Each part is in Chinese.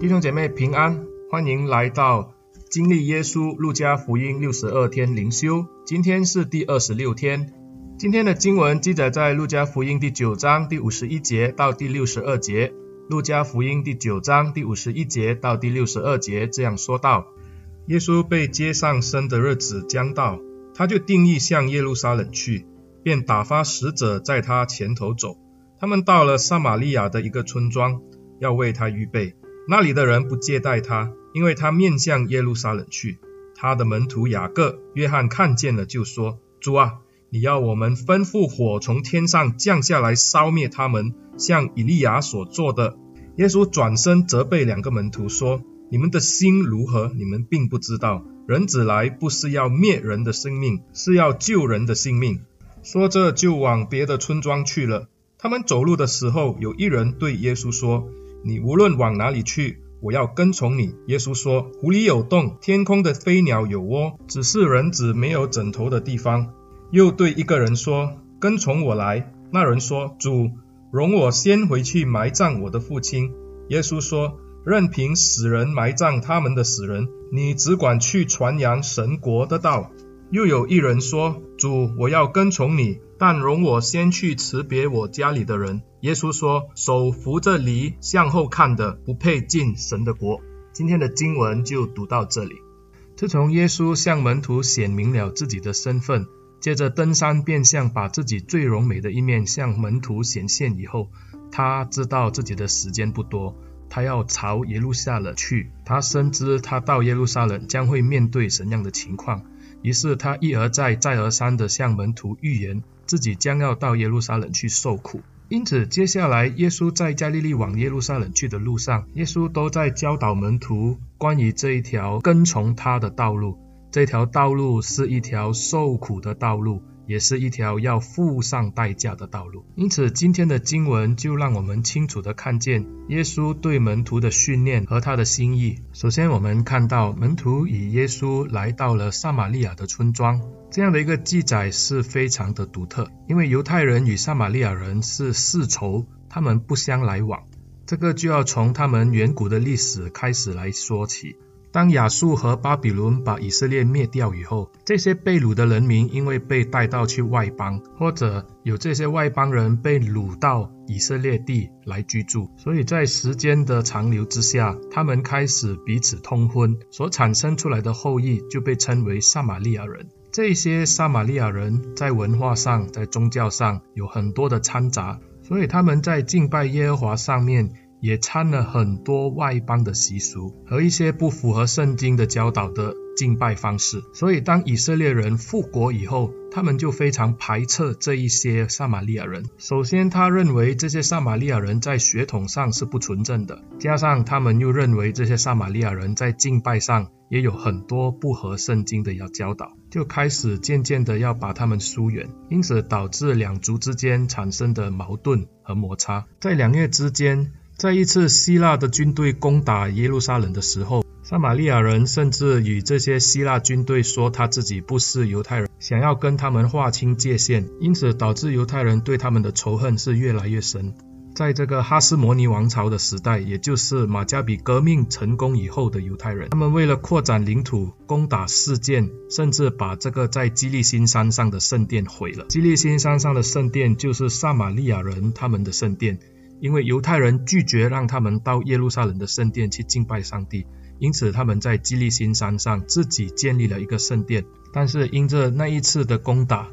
弟兄姐妹平安，欢迎来到经历耶稣路加福音六十二天灵修。今天是第二十六天。今天的经文记载在路加福音第九章第五十一节到第六十二节。路加福音第九章第五十一节到第六十二节这样说道：耶稣被接上身的日子将到，他就定义向耶路撒冷去，便打发使者在他前头走。他们到了撒玛利亚的一个村庄，要为他预备。那里的人不接待他，因为他面向耶路撒冷去。他的门徒雅各、约翰看见了，就说：“主啊，你要我们吩咐火从天上降下来烧灭他们，像以利亚所做的。”耶稣转身责备两个门徒说：“你们的心如何？你们并不知道，人子来不是要灭人的生命，是要救人的性命。”说着就往别的村庄去了。他们走路的时候，有一人对耶稣说。你无论往哪里去，我要跟从你。耶稣说：湖里有洞，天空的飞鸟有窝，只是人子没有枕头的地方。又对一个人说：跟从我来。那人说：主，容我先回去埋葬我的父亲。耶稣说：任凭死人埋葬他们的死人，你只管去传扬神国的道。又有一人说：主，我要跟从你，但容我先去辞别我家里的人。耶稣说：手扶着犁向后看的，不配进神的国。今天的经文就读到这里。自从耶稣向门徒显明了自己的身份，接着登山变相把自己最荣美的一面向门徒显现以后，他知道自己的时间不多，他要朝耶路撒冷去。他深知他到耶路撒冷将会面对什么样的情况。于是他一而再、再而三地向门徒预言，自己将要到耶路撒冷去受苦。因此，接下来耶稣在加利利往耶路撒冷去的路上，耶稣都在教导门徒关于这一条跟从他的道路。这条道路是一条受苦的道路。也是一条要付上代价的道路。因此，今天的经文就让我们清楚地看见耶稣对门徒的训练和他的心意。首先，我们看到门徒与耶稣来到了撒玛利亚的村庄，这样的一个记载是非常的独特，因为犹太人与撒玛利亚人是世仇，他们不相来往。这个就要从他们远古的历史开始来说起。当亚述和巴比伦把以色列灭掉以后，这些被掳的人民因为被带到去外邦，或者有这些外邦人被掳到以色列地来居住，所以在时间的长流之下，他们开始彼此通婚，所产生出来的后裔就被称为撒玛利亚人。这些撒玛利亚人在文化上、在宗教上有很多的掺杂，所以他们在敬拜耶和华上面，也掺了很多外邦的习俗和一些不符合圣经的教导的敬拜方式，所以当以色列人复国以后，他们就非常排斥这一些撒玛利亚人。首先，他认为这些撒玛利亚人在血统上是不纯正的，加上他们又认为这些撒玛利亚人在敬拜上也有很多不合圣经的要教导，就开始渐渐的要把他们疏远，因此导致两族之间产生的矛盾和摩擦，在两月之间。在一次希腊的军队攻打耶路撒冷的时候，撒玛利亚人甚至与这些希腊军队说他自己不是犹太人，想要跟他们划清界限，因此导致犹太人对他们的仇恨是越来越深。在这个哈斯摩尼王朝的时代，也就是马加比革命成功以后的犹太人，他们为了扩展领土，攻打示剑，甚至把这个在基利心山上的圣殿毁了。基利心山上的圣殿就是撒玛利亚人他们的圣殿。因为犹太人拒绝让他们到耶路撒冷的圣殿去敬拜上帝，因此他们在基利新山上自己建立了一个圣殿。但是因着那一次的攻打，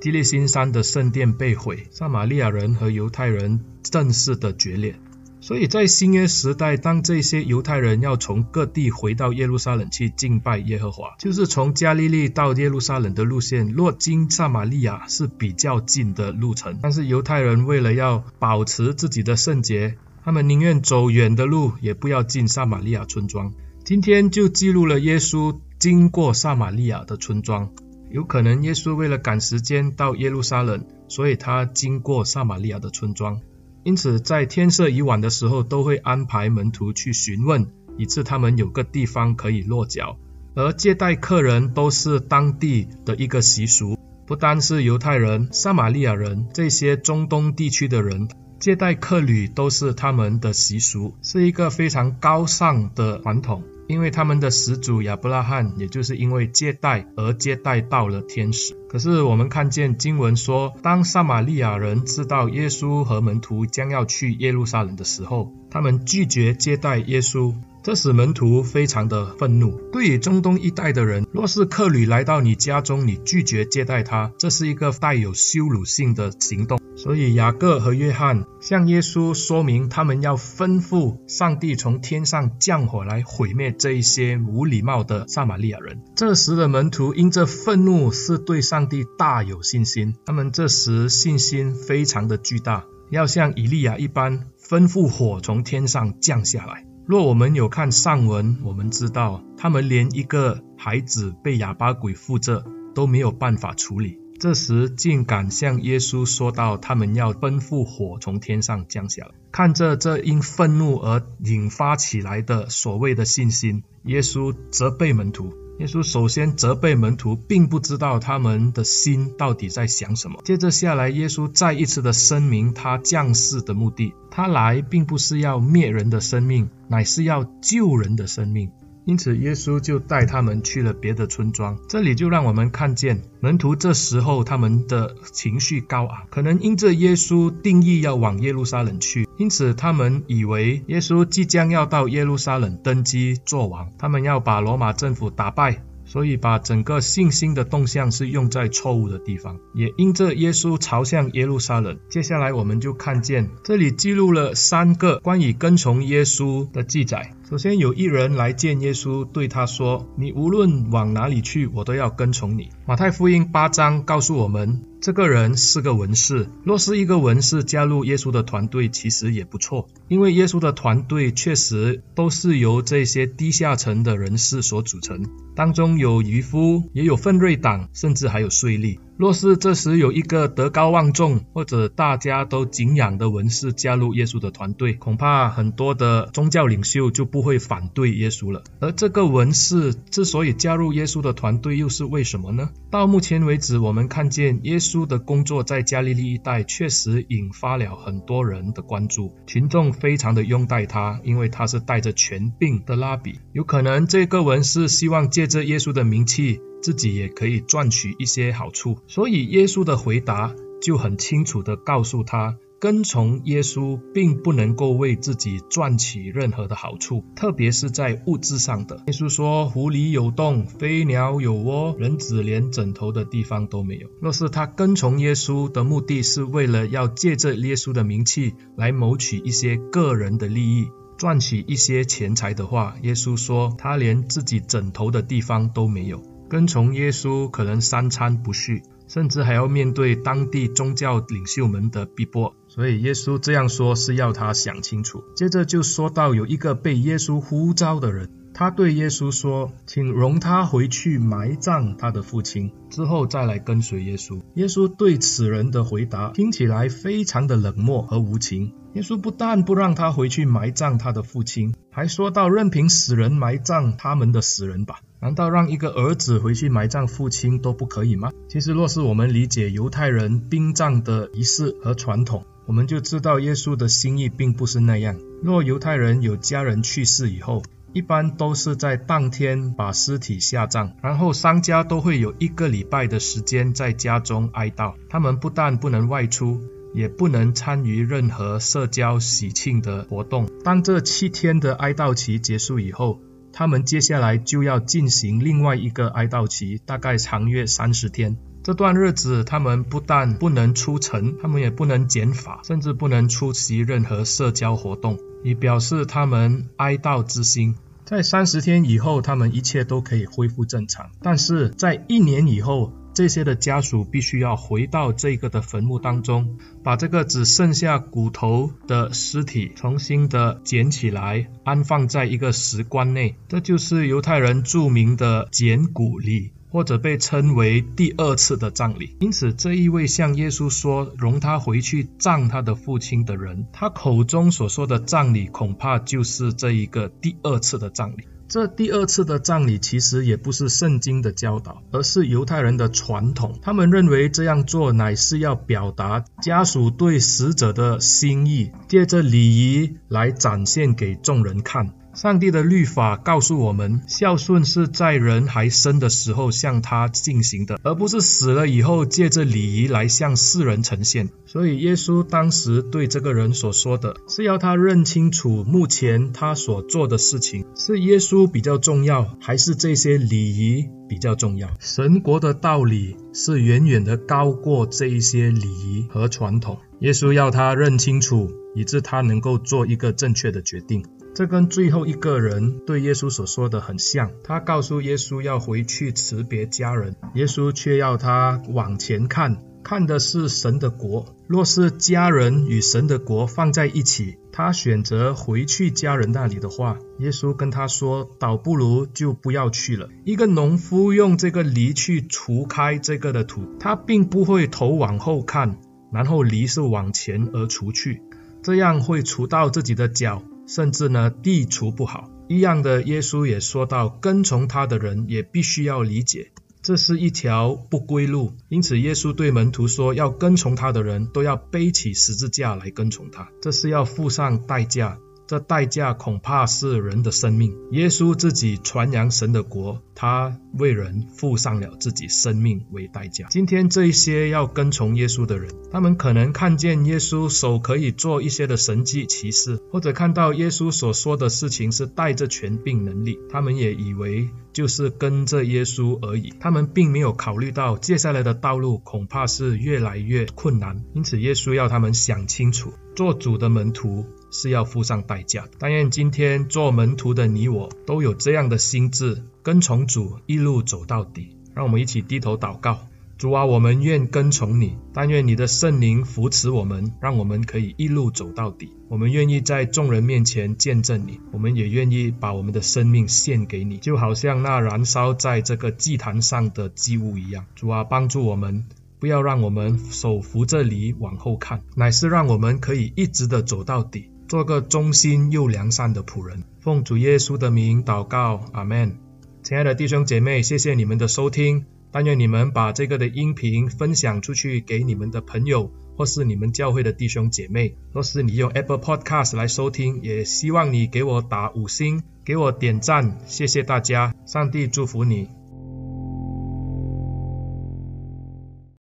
基利新山的圣殿被毁，撒玛利亚人和犹太人正式的决裂。所以在新约时代，当这些犹太人要从各地回到耶路撒冷去敬拜耶和华，就是从加利利到耶路撒冷的路线，若经撒玛利亚是比较近的路程。但是犹太人为了要保持自己的圣洁，他们宁愿走远的路，也不要进撒玛利亚村庄。今天就记录了耶稣经过撒玛利亚的村庄，有可能耶稣为了赶时间到耶路撒冷，所以他经过撒玛利亚的村庄。因此，在天色已晚的时候，都会安排门徒去询问，以致他们有个地方可以落脚。而接待客人都是当地的一个习俗，不单是犹太人、撒玛利亚人这些中东地区的人，接待客旅都是他们的习俗，是一个非常高尚的传统。因为他们的始祖亚伯拉罕，也就是因为接待而接待到了天使。可是我们看见经文说，当撒玛利亚人知道耶稣和门徒将要去耶路撒冷的时候，他们拒绝接待耶稣。这使门徒非常的愤怒。对于中东一带的人，若是客旅来到你家中，你拒绝接待他，这是一个带有羞辱性的行动。所以雅各和约翰向耶稣说明，他们要吩咐上帝从天上降火来毁灭这一些无礼貌的撒玛利亚人。这时的门徒因着愤怒，是对上帝大有信心，他们这时信心非常的巨大，要像以利亚一般吩咐火从天上降下来。若我们有看上文，我们知道他们连一个孩子被哑巴鬼附着都没有办法处理，这时竟敢向耶稣说道，他们要吩咐火从天上降下来。看着这因愤怒而引发起来的所谓的信心，耶稣责备门徒。耶稣首先责备门徒，并不知道他们的心到底在想什么。接着下来，耶稣再一次的声明他降世的目的，他来并不是要灭人的生命，乃是要救人的生命。因此，耶稣就带他们去了别的村庄。这里就让我们看见门徒这时候他们的情绪高昂，可能因着耶稣定义要往耶路撒冷去，因此他们以为耶稣即将要到耶路撒冷登基做王，他们要把罗马政府打败。所以，把整个信心的动向是用在错误的地方，也因着耶稣朝向耶路撒冷。接下来，我们就看见这里记录了三个关于跟从耶稣的记载。首先，有一人来见耶稣，对他说：“你无论往哪里去，我都要跟从你。”马太福音八章告诉我们，这个人是个文士。若是一个文士加入耶稣的团队，其实也不错，因为耶稣的团队确实都是由这些低下层的人士所组成，当中有渔夫，也有奋锐党，甚至还有税吏。若是这时有一个德高望重或者大家都敬仰的文士加入耶稣的团队，恐怕很多的宗教领袖就不会反对耶稣了。而这个文士之所以加入耶稣的团队，又是为什么呢？到目前为止，我们看见耶稣的工作在加利利一带确实引发了很多人的关注，群众非常的拥戴他，因为他是带着权柄的拉比。有可能这个文是希望借着耶稣的名气。自己也可以赚取一些好处，所以耶稣的回答就很清楚地告诉他，跟从耶稣并不能够为自己赚取任何的好处，特别是在物质上的。耶稣说：“狐狸有洞，飞鸟有窝，人子连枕头的地方都没有。”若是他跟从耶稣的目的是为了要借着耶稣的名气来谋取一些个人的利益，赚取一些钱财的话，耶稣说他连自己枕头的地方都没有。跟从耶稣可能三餐不续，甚至还要面对当地宗教领袖们的逼迫，所以耶稣这样说是要他想清楚。接着就说到有一个被耶稣呼召的人，他对耶稣说：“请容他回去埋葬他的父亲，之后再来跟随耶稣。”耶稣对此人的回答听起来非常的冷漠和无情。耶稣不但不让他回去埋葬他的父亲，还说到任凭死人埋葬他们的死人吧。难道让一个儿子回去埋葬父亲都不可以吗？其实，若是我们理解犹太人殡葬的仪式和传统，我们就知道耶稣的心意并不是那样。若犹太人有家人去世以后，一般都是在当天把尸体下葬，然后丧家都会有一个礼拜的时间在家中哀悼。他们不但不能外出，也不能参与任何社交喜庆的活动。当这七天的哀悼期结束以后，他们接下来就要进行另外一个哀悼期，大概长约三十天。这段日子，他们不但不能出城，他们也不能减法，甚至不能出席任何社交活动，以表示他们哀悼之心。在三十天以后，他们一切都可以恢复正常。但是在一年以后，这些的家属必须要回到这个的坟墓当中，把这个只剩下骨头的尸体重新的捡起来，安放在一个石棺内。这就是犹太人著名的捡骨礼，或者被称为第二次的葬礼。因此，这一位向耶稣说容他回去葬他的父亲的人，他口中所说的葬礼，恐怕就是这一个第二次的葬礼。这第二次的葬礼其实也不是圣经的教导，而是犹太人的传统。他们认为这样做乃是要表达家属对死者的心意，借着礼仪来展现给众人看。上帝的律法告诉我们，孝顺是在人还生的时候向他进行的，而不是死了以后借着礼仪来向世人呈现。所以，耶稣当时对这个人所说的是要他认清楚目前他所做的事情，是耶稣比较重要，还是这些礼仪比较重要？神国的道理是远远的高过这一些礼仪和传统。耶稣要他认清楚，以致他能够做一个正确的决定。这跟最后一个人对耶稣所说的很像，他告诉耶稣要回去辞别家人，耶稣却要他往前看，看的是神的国。若是家人与神的国放在一起，他选择回去家人那里的话，耶稣跟他说，倒不如就不要去了。一个农夫用这个犁去除开这个的土，他并不会头往后看，然后犁是往前而除去，这样会除到自己的脚。甚至呢，地处不好。一样的，耶稣也说到，跟从他的人也必须要理解，这是一条不归路。因此，耶稣对门徒说，要跟从他的人都要背起十字架来跟从他，这是要付上代价。这代价恐怕是人的生命。耶稣自己传扬神的国，他为人付上了自己生命为代价。今天这一些要跟从耶稣的人，他们可能看见耶稣手可以做一些的神迹奇事，或者看到耶稣所说的事情是带着权柄能力，他们也以为就是跟着耶稣而已。他们并没有考虑到接下来的道路恐怕是越来越困难，因此耶稣要他们想清楚，做主的门徒。是要付上代价。但愿今天做门徒的你我都有这样的心志，跟从主一路走到底。让我们一起低头祷告，主啊，我们愿跟从你。但愿你的圣灵扶持我们，让我们可以一路走到底。我们愿意在众人面前见证你，我们也愿意把我们的生命献给你，就好像那燃烧在这个祭坛上的祭物一样。主啊，帮助我们。不要让我们手扶着犁往后看，乃是让我们可以一直的走到底，做个忠心又良善的仆人。奉主耶稣的名祷告，阿门。亲爱的弟兄姐妹，谢谢你们的收听，但愿你们把这个的音频分享出去给你们的朋友，或是你们教会的弟兄姐妹。若是你用 Apple Podcast 来收听，也希望你给我打五星，给我点赞，谢谢大家，上帝祝福你。